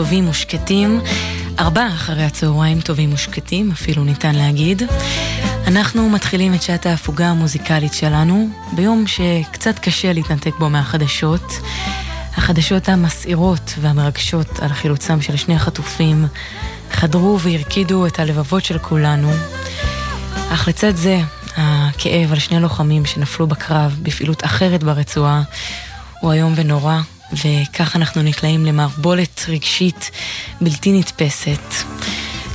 טובים ושקטים, ארבע אחרי הצהריים טובים ושקטים, אפילו ניתן להגיד. אנחנו מתחילים את שעת ההפוגה המוזיקלית שלנו, ביום שקצת קשה להתנתק בו מהחדשות. החדשות המסעירות והמרגשות על חילוצם של שני החטופים חדרו והרקידו את הלבבות של כולנו. אך לצד זה, הכאב על שני לוחמים שנפלו בקרב בפעילות אחרת ברצועה הוא איום ונורא, וכך אנחנו נקלעים למערבולת רגשית בלתי נתפסת.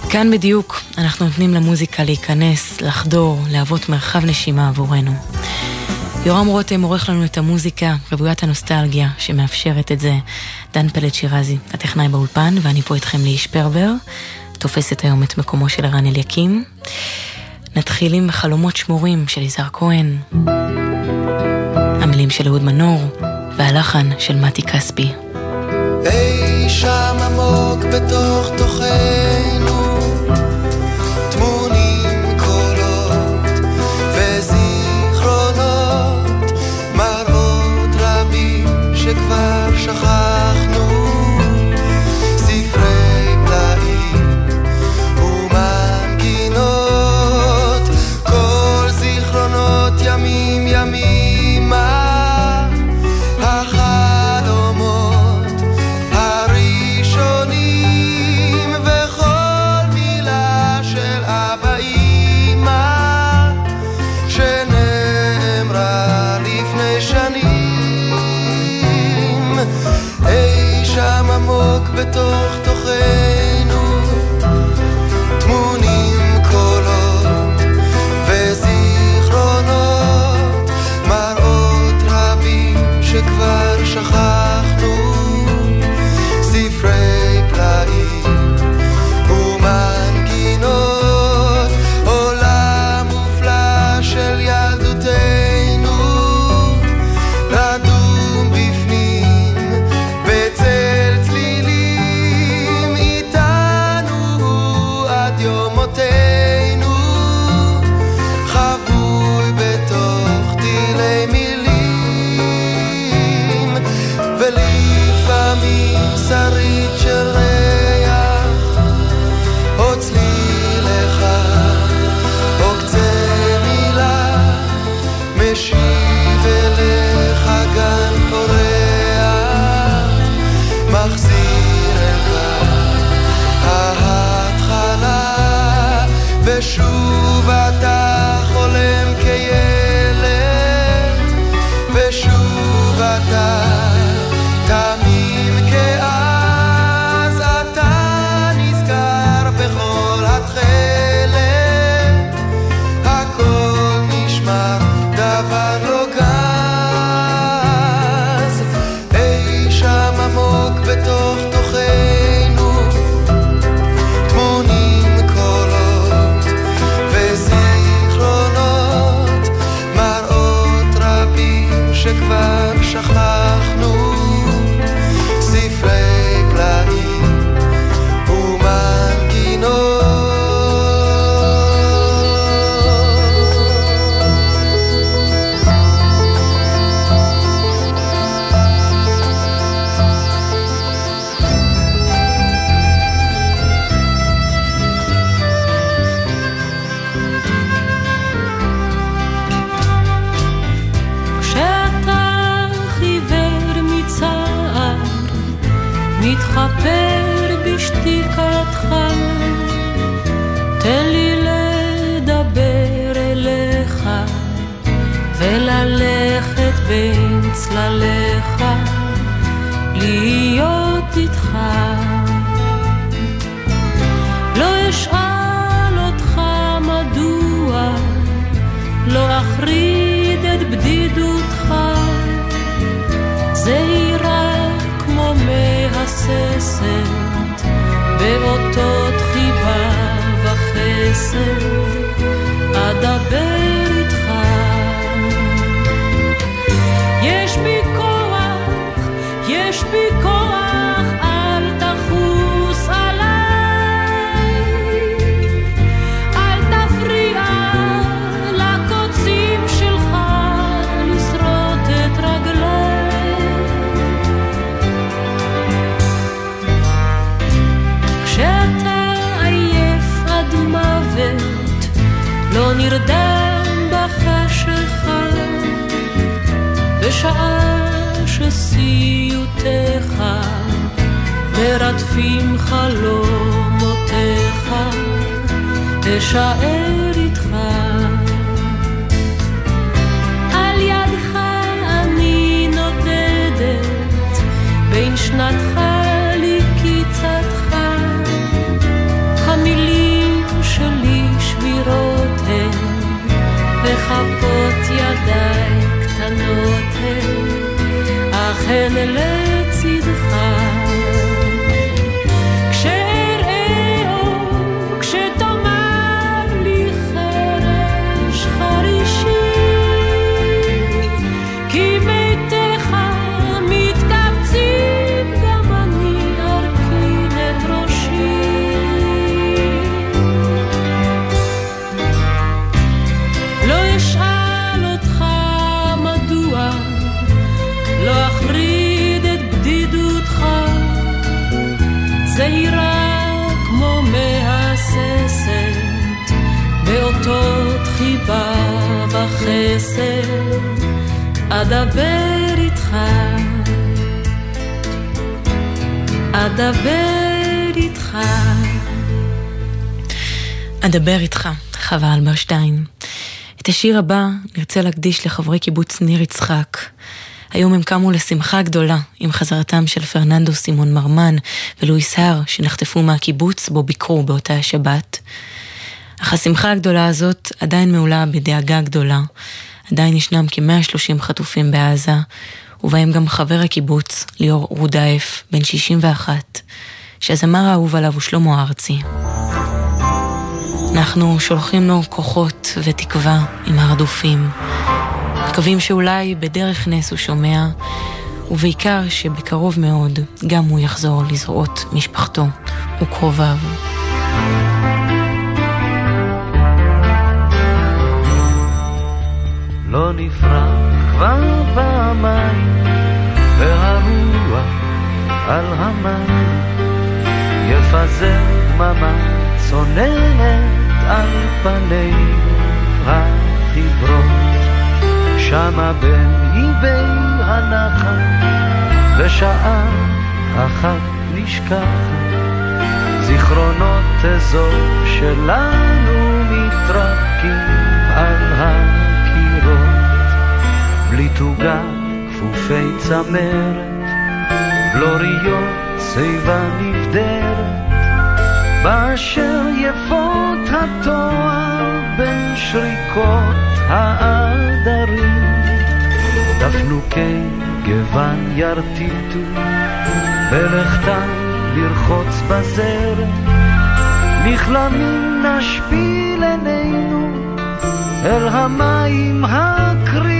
כאן בדיוק אנחנו נותנים למוזיקה להיכנס, לחדור, להוות מרחב נשימה עבורנו. יורם רותם עורך לנו את המוזיקה, רוויית הנוסטלגיה, שמאפשרת את זה. דן פלד שירזי, הטכנאי באולפן, ואני פה איתכם לאיש פרבר, תופסת היום את מקומו של ערן אליקים. נתחיל עם חלומות שמורים של יזהר כהן, המילים של אהוד מנור, והלחן של מתי כספי. אי שם עמוק בתוך תוכנו להתחפר בשתיקתך, תן לי לדבר אליך וללכת בין צלליך, להיות איתך. מתבססת באותות חיבה וחסד. אדבר בשעה שסיוטיך מרדפים חלומותיך, אשאר אך הן לצדך. אדבר איתך, אדבר איתך. אדבר איתך, חווה אלברשטיין. את השיר הבא נרצה להקדיש לחברי קיבוץ ניר יצחק. היום הם קמו לשמחה גדולה עם חזרתם של פרננדו סימון מרמן ולואיס הר שנחטפו מהקיבוץ בו ביקרו באותה השבת. אך השמחה הגדולה הזאת עדיין מעולה בדאגה גדולה. עדיין ישנם כ-130 חטופים בעזה, ובהם גם חבר הקיבוץ, ליאור רודאף, בן 61, שהזמר האהוב עליו הוא שלמה ארצי. אנחנו שולחים לו כוחות ותקווה עם הרדופים. מקווים שאולי בדרך נס הוא שומע, ובעיקר שבקרוב מאוד גם הוא יחזור לזרועות משפחתו וקרוביו. לא נפרק כבר פעמיים, והרוח על המים יפזר דממה צוננת על פנינו החיוורות, שמה בין איבי הנחל, בשעה אחת נשכחת, זיכרונות אזור שלנו מתרקים על ה... בלי תוגה, כפופי צמרת, בלוריות שיבה נבדרת, באשר יפות התואר בין שריקות העדרים, תפנוקי גוון ירטיטו, בלכתן לרחוץ בזרת, נכלמים נשפיל עינינו אל המים הקרירים,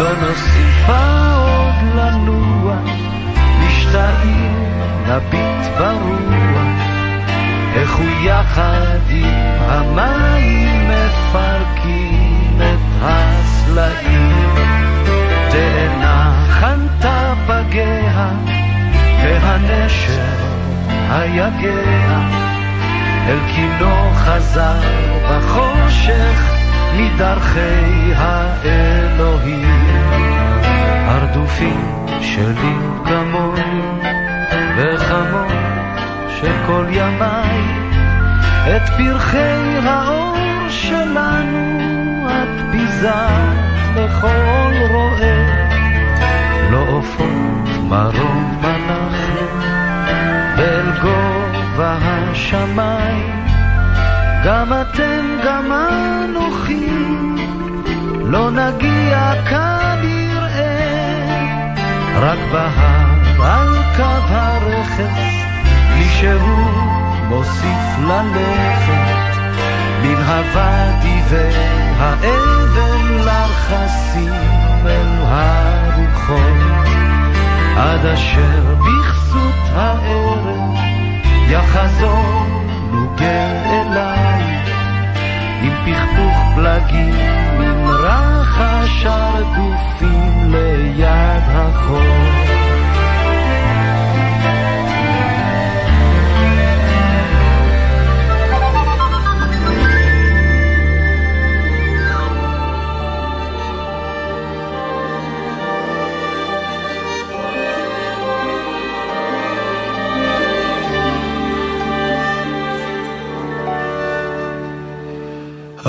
לא נוסיפה עוד לנוע, משתאים נביט ברוח, איך הוא יחד עם המים מפרקים את הסלעים. תאנה חנתה פגיה, והנשר היגע. אל קינו חזר בחושך מדרכי האלוהים. הרדופים שלי כמוני וכמוך שכל ימיי. את פרחי האור שלנו את ביזה לכל רועה. לא עופות מרום אנחנו ואל גובה השמיים גם אתם גם אנוכי לא נגיע כנראה. רק בהר על קו הרכס מישהו מוסיף ללכת. מן הוואדי והאבן לרחסים אל הרוחות. עד אשר בכסות הערב יחזור נוגה אליי פכפוך פלגים, עם רחש הרדופים ליד החור.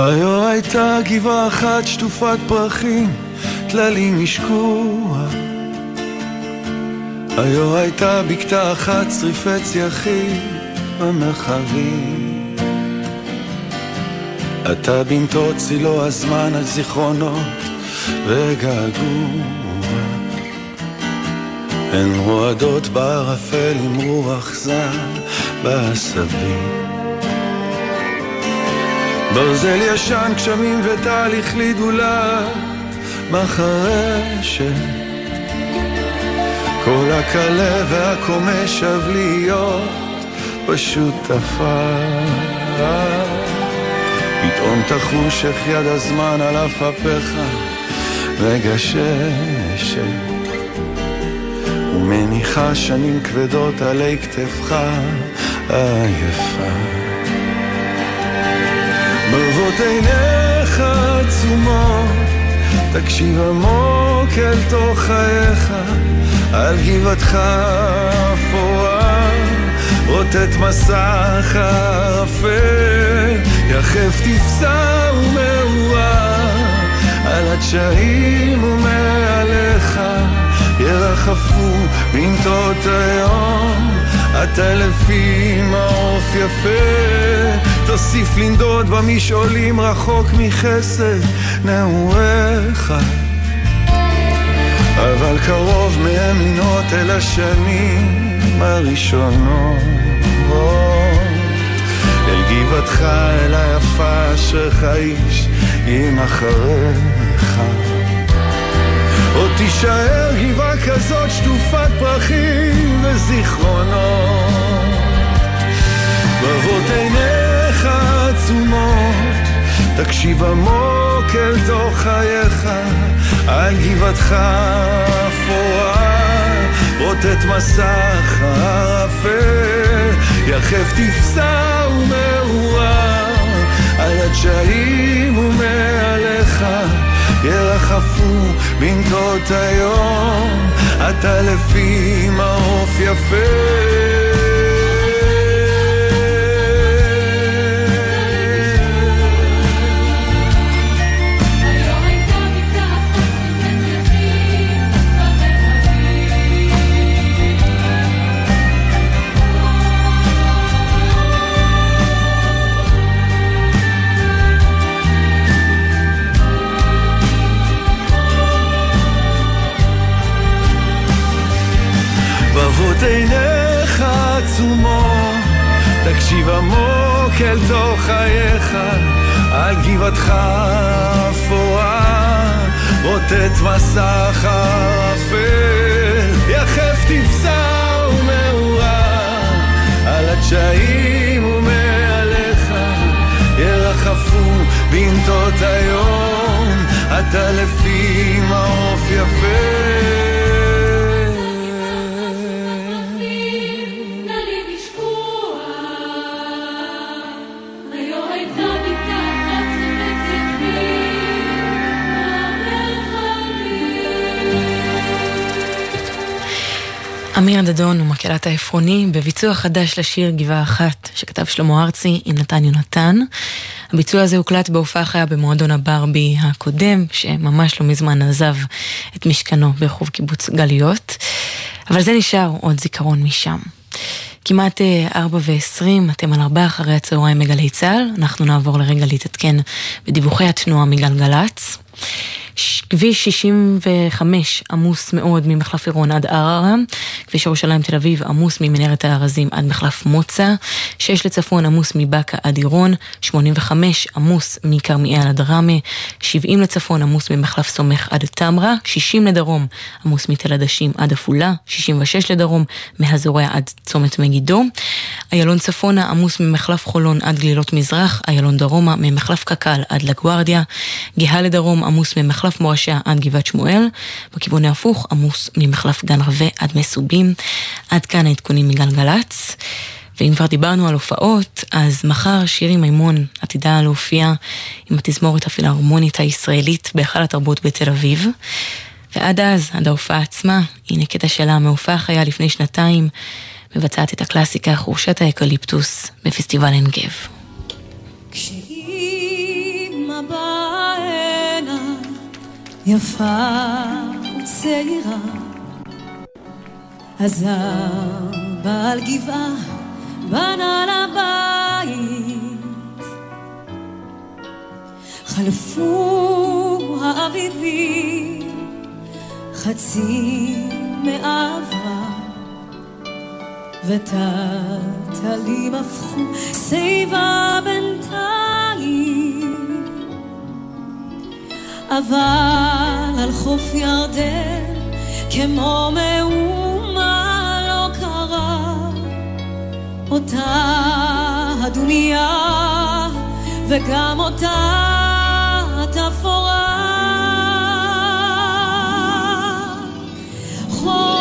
היו הייתה גבעה אחת שטופת פרחים, טללים משקוע. היו הייתה בקתה אחת צריפי צייחים במרחבים. אתה בנתו צילו הזמן על זיכרונות וגעגוע. הן רועדות בערפל עם רוח זן בעשבים. ברזל ישן, גשמים וטל החלידו לה מחרשת. כל הכלה והקומה שב להיות פשוט עפר. פתאום תחוש איך יד הזמן על אף אפיך מגששת ומניחה שנים כבדות עלי כתפך עייפה. ברבות עיניך עצומות, תקשיב עמוק אל תוך חייך, על גבעתך אפורה, רוטט מסך ערפל, יחף תפסע ומעורר, על הדשאים ומעליך, ירחפו בנטות היום, לפי מעוף יפה. תוסיף לנדוד במשעולים רחוק מחסד נעוריך. אבל קרוב מהם לנעות אל השנים הראשונות. אל גבעתך, אל היפה אשר חייש עם אחריך. עוד תישאר גבעה כזאת שטופת פרחים וזיכרונות. רבות עיניך עצומות, תקשיב עמוק אל תוך חייך, על גבעתך אפורה, רוטט מסך הערפל, יחף תפסע ומעורר, על הדשאים ומעליך, ירחפו בנטות היום, אתה לפי מעוף יפה. את עיניך עצומות, תקשיב עמוק אל תוך חייך, על גבעתך אפורה, רוטט מסך ערפל, יחף תפסע ומעורר, על הדשאים ומעליך, ירחפו בנטות היום, אתה לפי אמיר דדון ומקהלת העפרוני בביצוע חדש לשיר גבעה אחת שכתב שלמה ארצי עם נתן יונתן. הביצוע הזה הוקלט בהופעה חיה במועדון הברבי הקודם, שממש לא מזמן עזב את משכנו ברחוב קיבוץ גליות, אבל זה נשאר עוד זיכרון משם. כמעט אה, ארבע ועשרים, אתם על ארבע אחרי הצהריים מגלי צה"ל, אנחנו נעבור לרגע להתעדכן בדיווחי התנועה מגלגלצ. כביש 65 עמוס מאוד ממחלף עירון עד ערערה, כביש ירושלים תל אביב עמוס ממנהרת הארזים עד מחלף מוצא, 6 לצפון עמוס מבאקה עד עירון, 85 עמוס מכרמיאל עד ראמה, 70 לצפון עמוס ממחלף סומך עד תמרה, 60 לדרום עמוס מתל עדשים עד עפולה, 66 לדרום מהזורע עד צומת מגידו, איילון צפונה עמוס ממחלף חולון עד גלילות מזרח, איילון דרומה ממחלף קק"ל עד לגוארדיה, גהה לדרום עמוס ממחלף ממחלף מורשה עד גבעת שמואל, בכיוון ההפוך עמוס ממחלף גן רווה עד מסובים. עד כאן העדכונים מגלגלצ. ואם כבר דיברנו על הופעות, אז מחר שירי מימון עתידה להופיע עם התזמורת הפילהרמונית הישראלית בהיכל התרבות בתל אביב. ועד אז, עד ההופעה עצמה, הנה קטע שלה מהופעה חיה לפני שנתיים, מבצעת את הקלאסיקה חורשת האקליפטוס בפסטיבל עין גב. כשהיא יפה וצעירה, עזר בעל גבעה, בנה לה בית. חלפו האביבים, חצי מאהבה עברה, וטלטלים הפכו שיבה בינתיים. אבל על חוף ירדן כמו מאומה לא קרה. אותה הדומייה וגם אותה התפאורה. חוף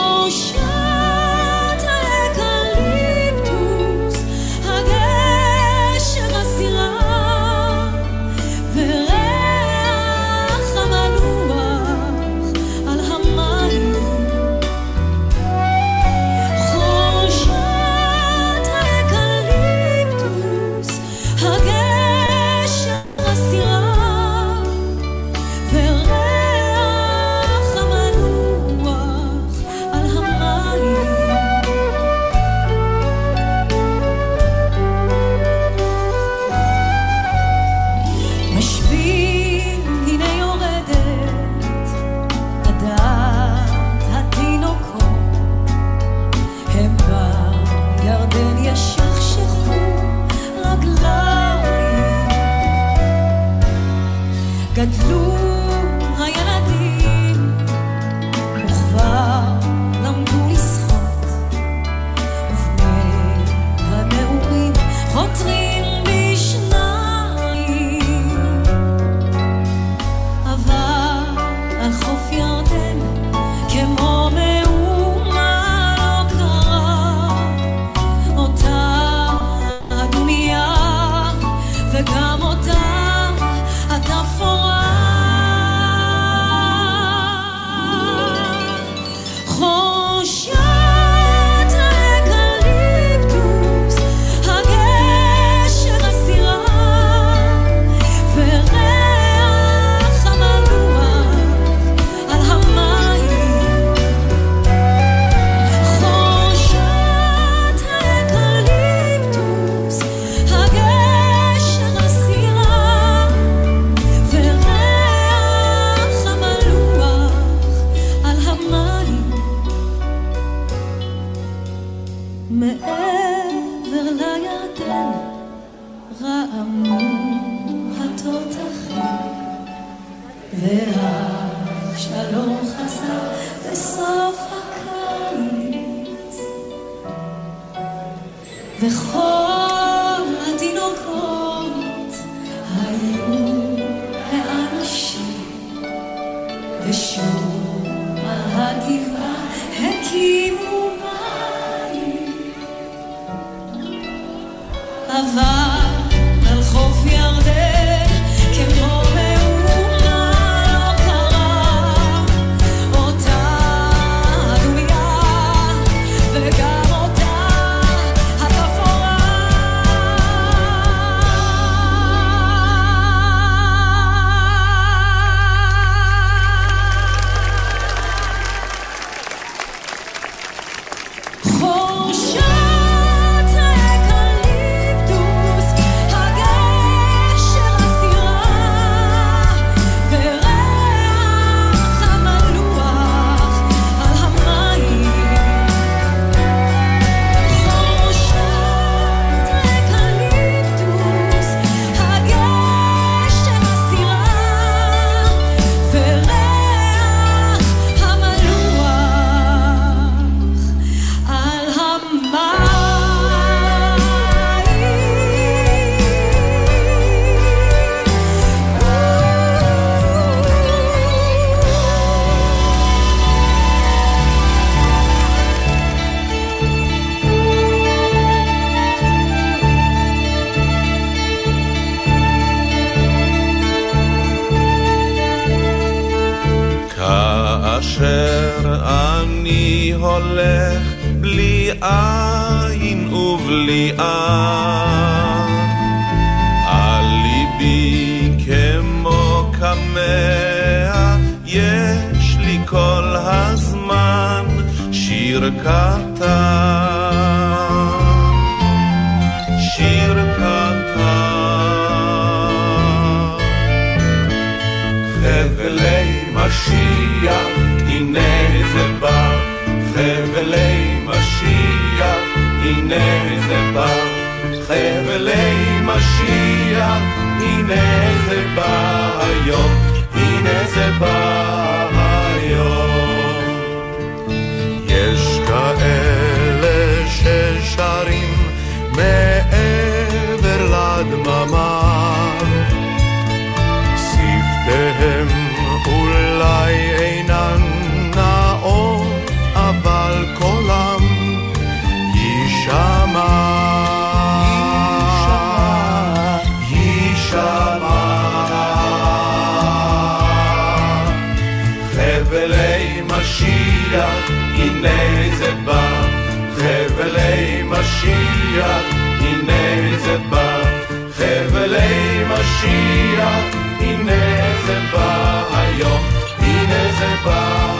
חבלי משיח, הנה זה בא היום, הנה זה בא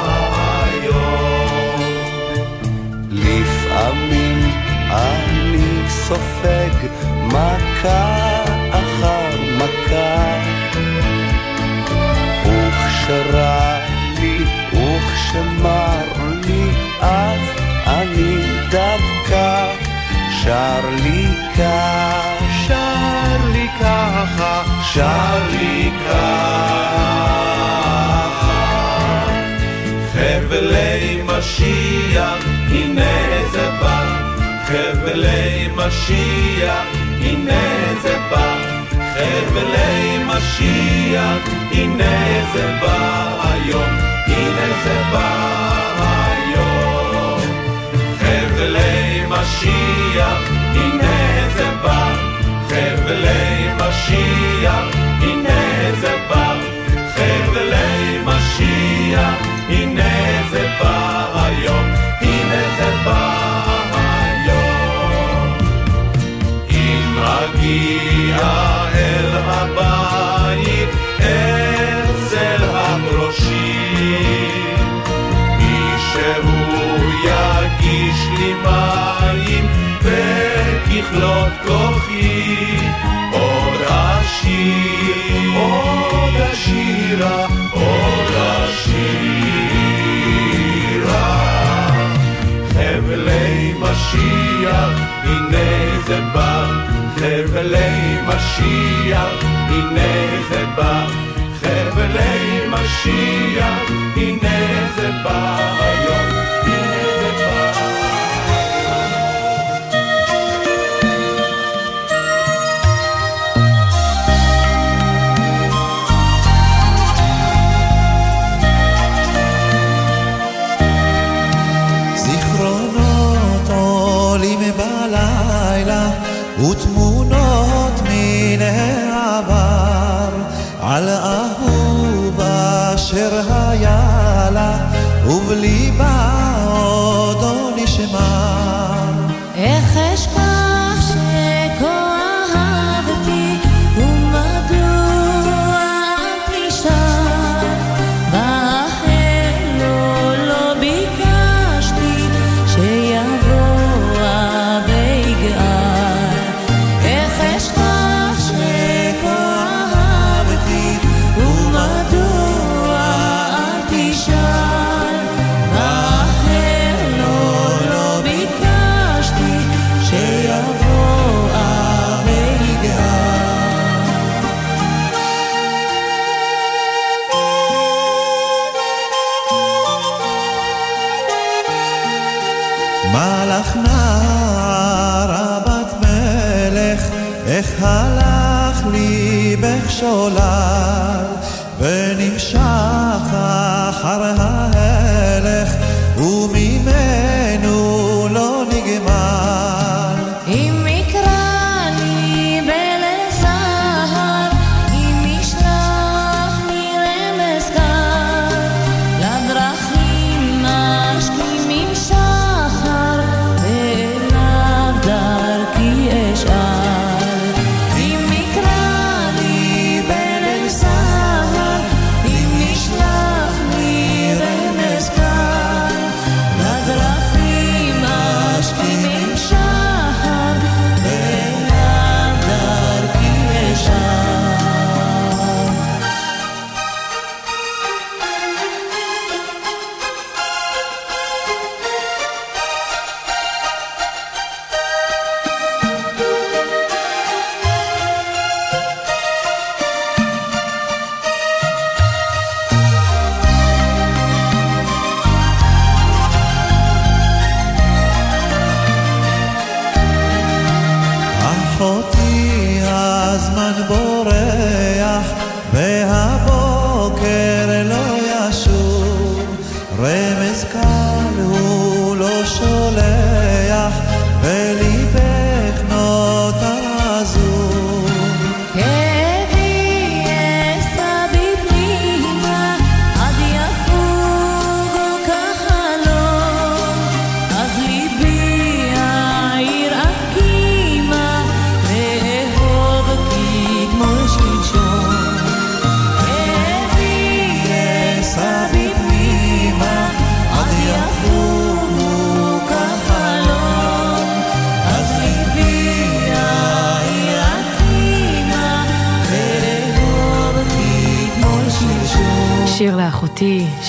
היום. לפעמים אני סופג מכה אחר מכה וכשרע לי וכשמר לי אז אני דווקא שר לי כך ככה, שר לי ככה. חבלי משיח, הנה זה בא. חבלי משיח, הנה זה בא. חבלי משיח, הנה זה בא היום, הנה זה בא היום. חבלי משיח, הנה זה בא. חבלי משיח, הנה זה בא. חבלי משיח, הנה זה בא היום, הנה זה בא היום. אם אגיע הנה זה בא, חבלי משיח, הנה זה בא overly by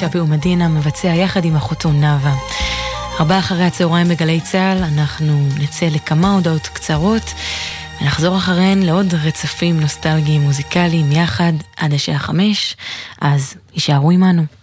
שבי ומדינה מבצע יחד עם אחותו נאוה. ארבעה אחרי הצהריים בגלי צה"ל, אנחנו נצא לכמה הודעות קצרות ונחזור אחריהן לעוד רצפים נוסטלגיים מוזיקליים יחד עד השעה חמש, אז יישארו עמנו.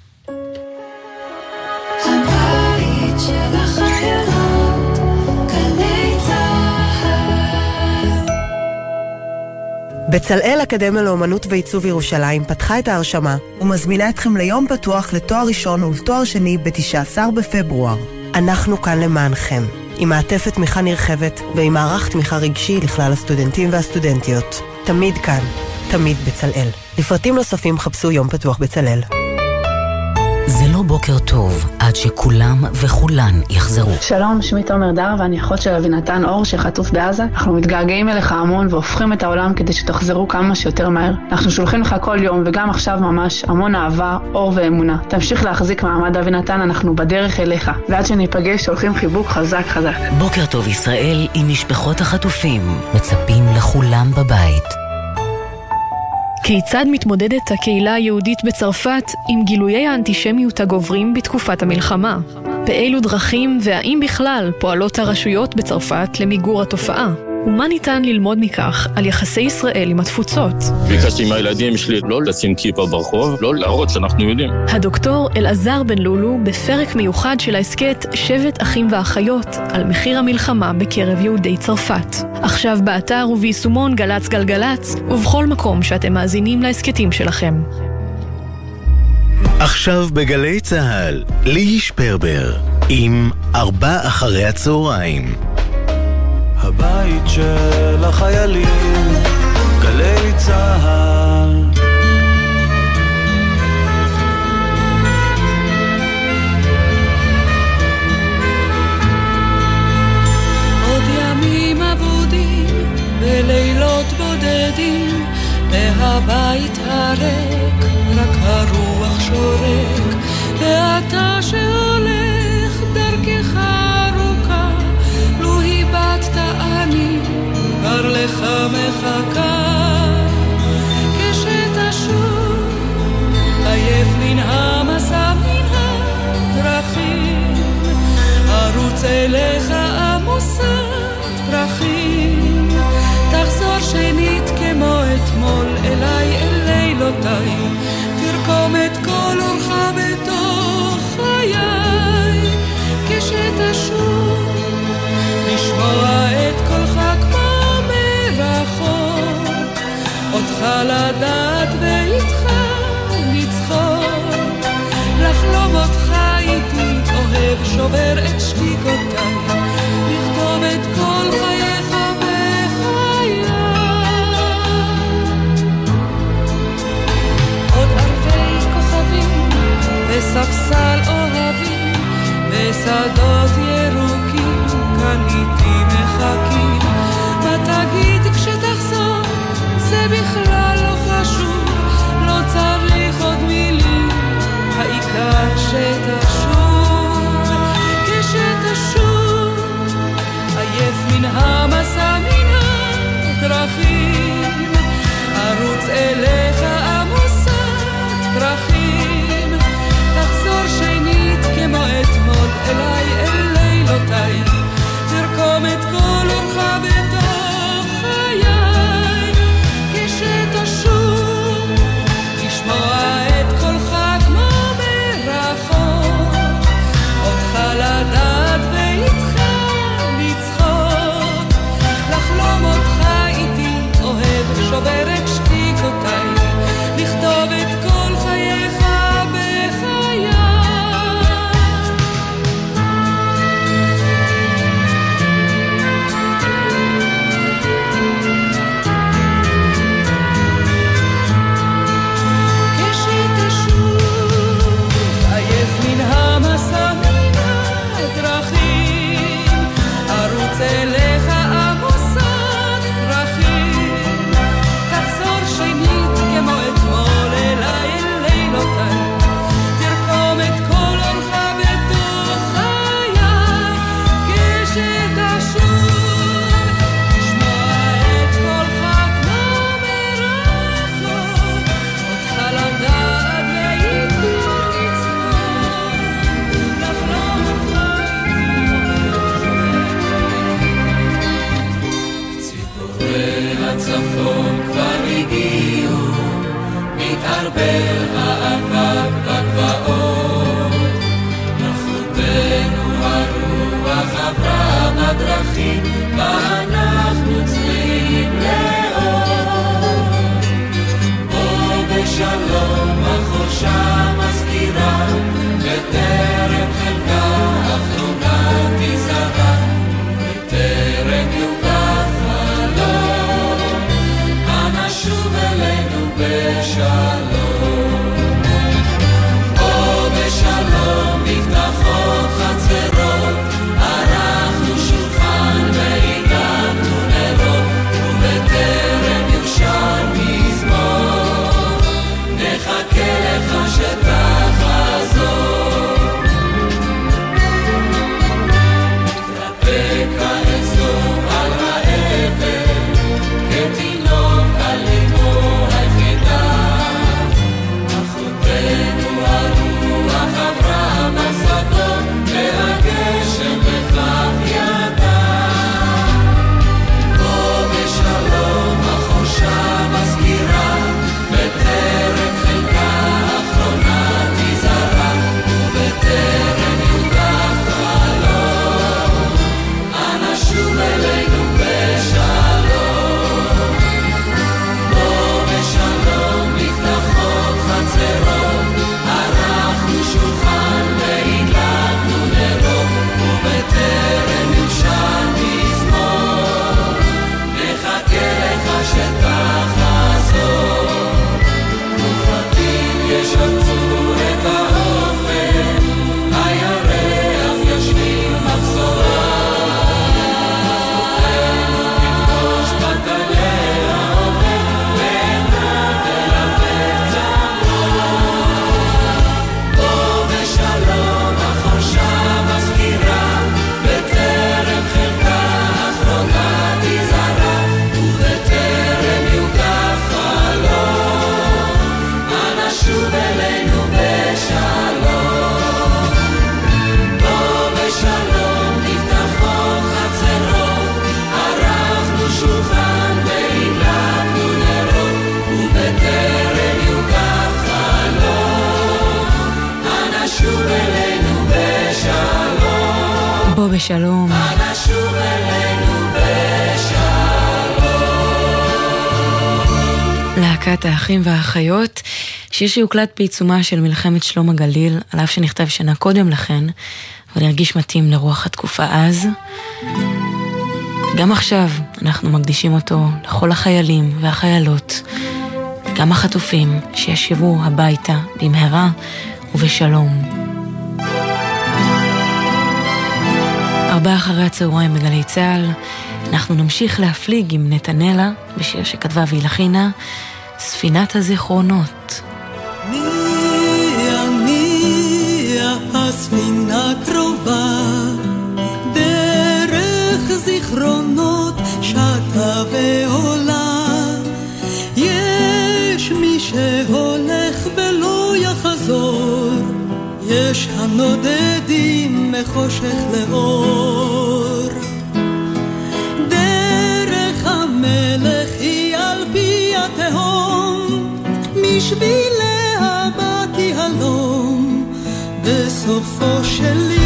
בצלאל אקדמיה לאומנות ועיצוב ירושלים פתחה את ההרשמה ומזמינה אתכם ליום פתוח לתואר ראשון ולתואר שני ב-19 בפברואר. אנחנו כאן למענכם, עם מעטפת תמיכה נרחבת ועם מערך תמיכה רגשי לכלל הסטודנטים והסטודנטיות. תמיד כאן, תמיד בצלאל. לפרטים נוספים חפשו יום פתוח בצלאל. זה לא בוקר טוב עד שכולם וכולן יחזרו. שלום, שמי תומר דר ואני אחות של אבינתן אור שחטוף בעזה. אנחנו מתגעגעים אליך המון והופכים את העולם כדי שתחזרו כמה שיותר מהר. אנחנו שולחים לך כל יום וגם עכשיו ממש המון אהבה, אור ואמונה. תמשיך להחזיק מעמד אבינתן, אנחנו בדרך אליך. ועד שניפגש שולחים חיבוק חזק חזק. בוקר טוב ישראל עם משפחות החטופים. מצפים לכולם בבית. כיצד מתמודדת הקהילה היהודית בצרפת עם גילויי האנטישמיות הגוברים בתקופת המלחמה? באילו דרכים והאם בכלל פועלות הרשויות בצרפת למיגור התופעה? ומה ניתן ללמוד מכך על יחסי ישראל עם התפוצות? ביקשתי מהילדים שלי לא לשים כיפה ברחוב, לא להראות שאנחנו יודעים. הדוקטור אלעזר בן לולו בפרק מיוחד של ההסכת שבט אחים ואחיות על מחיר המלחמה בקרב יהודי צרפת. עכשיו באתר וביישומון גל"צ גלגלצ ובכל מקום שאתם מאזינים להסכתים שלכם. עכשיו בגלי צה"ל, ליהי שפרבר, עם ארבע אחרי הצהריים. הבית של החיילים, גלי צהל. עוד ימים אבודים ולילות בודדים והבית הריק, רק הרוח שורק ואתה שהולך דרכך כבר לך מחכה כשתשוב עייף מן המסע מן הדרכים ארוץ אליך עמוסת פרחים תחזור שנית כמו אתמול אליי אל לילותיי אוהב שובר את שתיקותיי לכתוב את כל חייך בחיי. עוד אלפי כוכבים וספסל אוהבים ושדות עברה בדרכים, ואנחנו צמאים לאור. בוא בשלום החורשה מזכירה, בטרם חלקה אחרונה תיזהרה, בטרם יוגף והאחיות, שיר שיוקלט בעיצומה של מלחמת שלום הגליל, על אף שנכתב שנה קודם לכן, אבל הרגיש מתאים לרוח התקופה אז. גם עכשיו אנחנו מקדישים אותו לכל החיילים והחיילות, גם החטופים שישבו הביתה במהרה ובשלום. ארבעה אחרי הצהריים בגלי צה"ל, אנחנו נמשיך להפליג עם נתנאלה בשיר שכתבה והלחינה, ספינת הזיכרונות. ניע, ניע, הספינה קרובה, דרך זיכרונות שטה ועולה. יש מי שהולך ולא יחזור, יש הנודדים מחושך לאור. דרך המלך היא על פי התהום, משביליה באתי הלום, בסופו של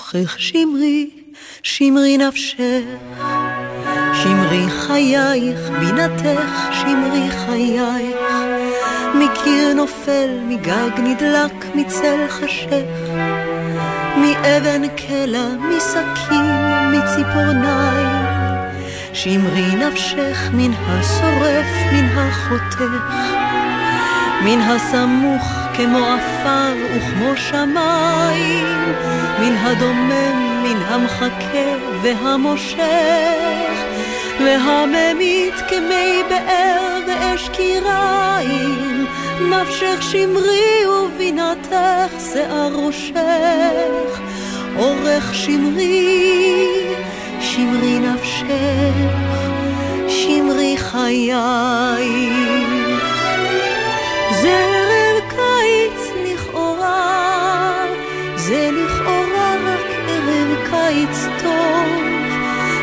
כוחך שמרי, שמרי נפשך. שמרי חייך, בינתך, שמרי חייך. מקיר נופל, מגג נדלק, מצל חשך. מאבן קלע, מסכין, מציפורניים. שמרי נפשך מן השורף, מן החותך. מן הסמוך כמו עפר וכמו שמיים, מן הדומם, מן המחכה והמושך, והממית כמי באר ואש קיריים, נפשך שמרי ובינתך שיער ראשך, אורך שמרי, שמרי נפשך, שמרי חייך.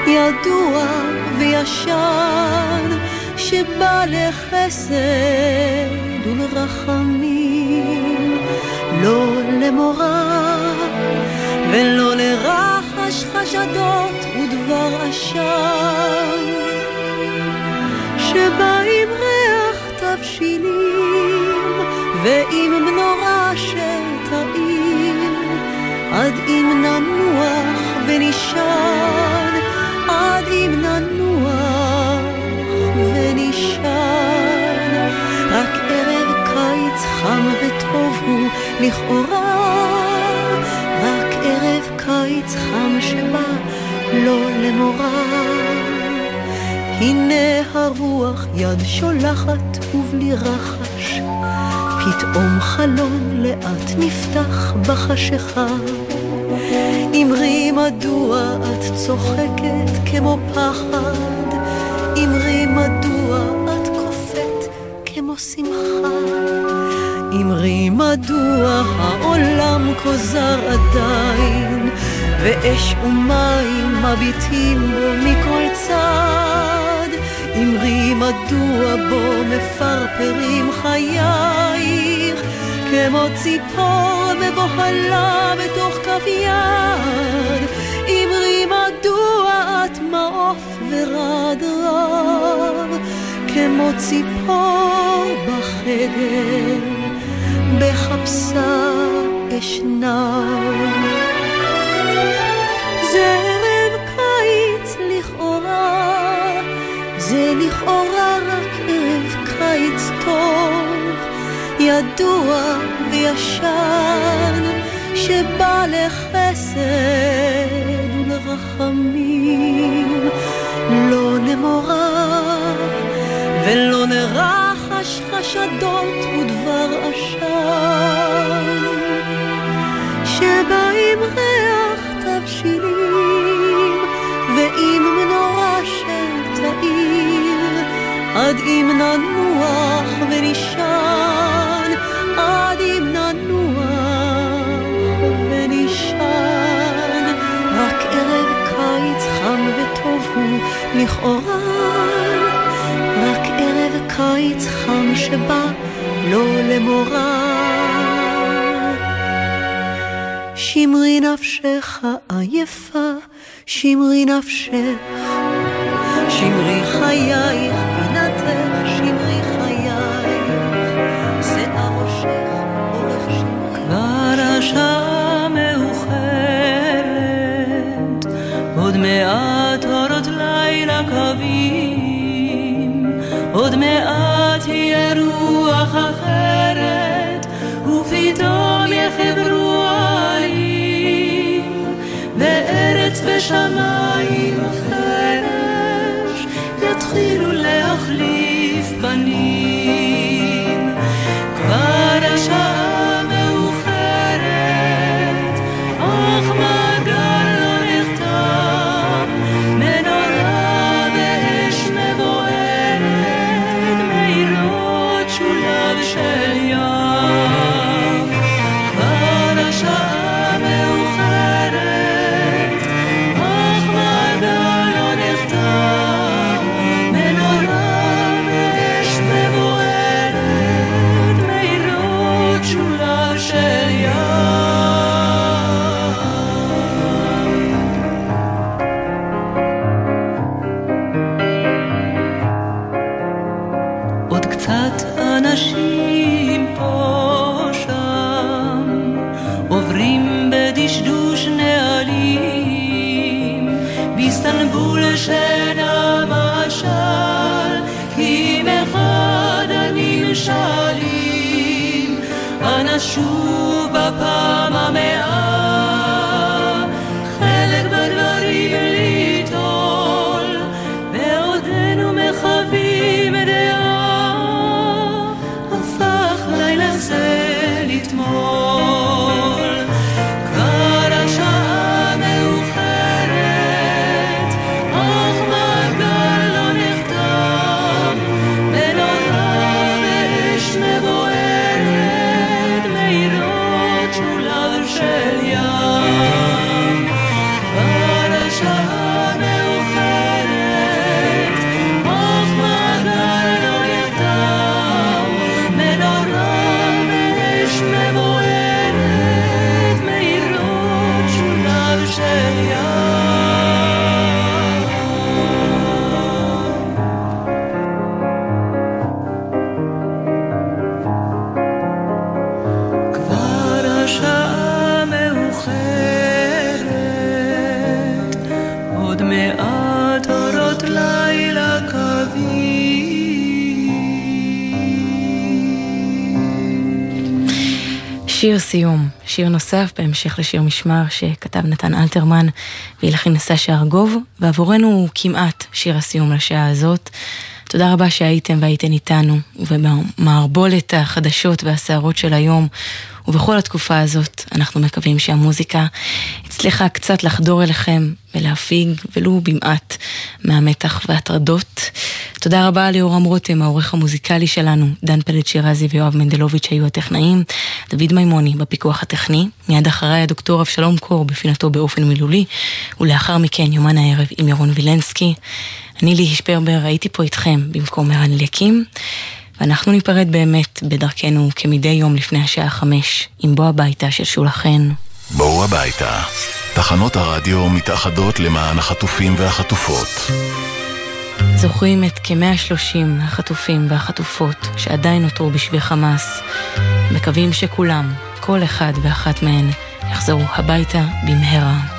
ידוע וישן, שבא לחסד ולרחמים, לא למורא ולא לרחש חשדות ודבר עשן, שבא עם ריח תבשילים ועם מנורה של תאיר, עד אם ננוח עד אם ננוח ונשען, רק ערב קיץ חם וטוב הוא לכאורה, רק ערב קיץ חם שבא לא למורא. הנה הרוח יד שולחת ובלי רחש, פתאום חלון לאט נפתח בחשיכה. אמרי מדוע צוחקת כמו פחד, אמרי מדוע את קופאת כמו שמחה. אמרי מדוע העולם כוזר עדיין, ואש ומים מביטים בו מכל צד. אמרי מדוע בו מפרפרים חייך, כמו ציפור בבוהלה בתוך כף יד. אמרי רב, כמו ציפור בחדר, בחפשה אשנב. זה ערב קיץ לכאורה, זה לכאורה רק ערב קיץ טוב, ידוע וישן, שבא לחסד ולא נרחש חשדות ודבר עשן, שבא עם ריח תבשילים ועם מנורה של תאיר, עד אם ננוח ונישן, עד אם ננוח ונישן, רק ערב קיץ חם וטוב הוא לכאורה, קיץ חם שבא לא למורא. שמרי נפשך עייפה, שמרי נפשך, שמרי חייך, 什么 שיר סיום, שיר נוסף בהמשך לשיר משמר שכתב נתן אלתרמן והלחין סשה ארגוב, ועבורנו הוא כמעט שיר הסיום לשעה הזאת. תודה רבה שהייתם והייתן איתנו, ובמערבולת החדשות והסערות של היום, ובכל התקופה הזאת, אנחנו מקווים שהמוזיקה הצליחה קצת לחדור אליכם ולהפיג ולו במעט מהמתח והטרדות. תודה רבה ליאורם רותם, העורך המוזיקלי שלנו, דן פלד שירזי ויואב מנדלוביץ' היו הטכנאים, דוד מימוני בפיקוח הטכני, מיד אחריי הדוקטור אבשלום קור בפינתו באופן מילולי, ולאחר מכן יומן הערב עם ירון וילנסקי. אני ליהי שפרבר, הייתי פה איתכם במקום ערן אליקים, ואנחנו ניפרד באמת בדרכנו כמדי יום לפני השעה חמש, עם בוא הביתה של שולה חן. בואו הביתה. תחנות הרדיו מתאחדות למען החטופים והחטופות. זוכרים את כ-130 החטופים והחטופות שעדיין נותרו בשבי חמאס. מקווים שכולם, כל אחד ואחת מהן, יחזרו הביתה במהרה.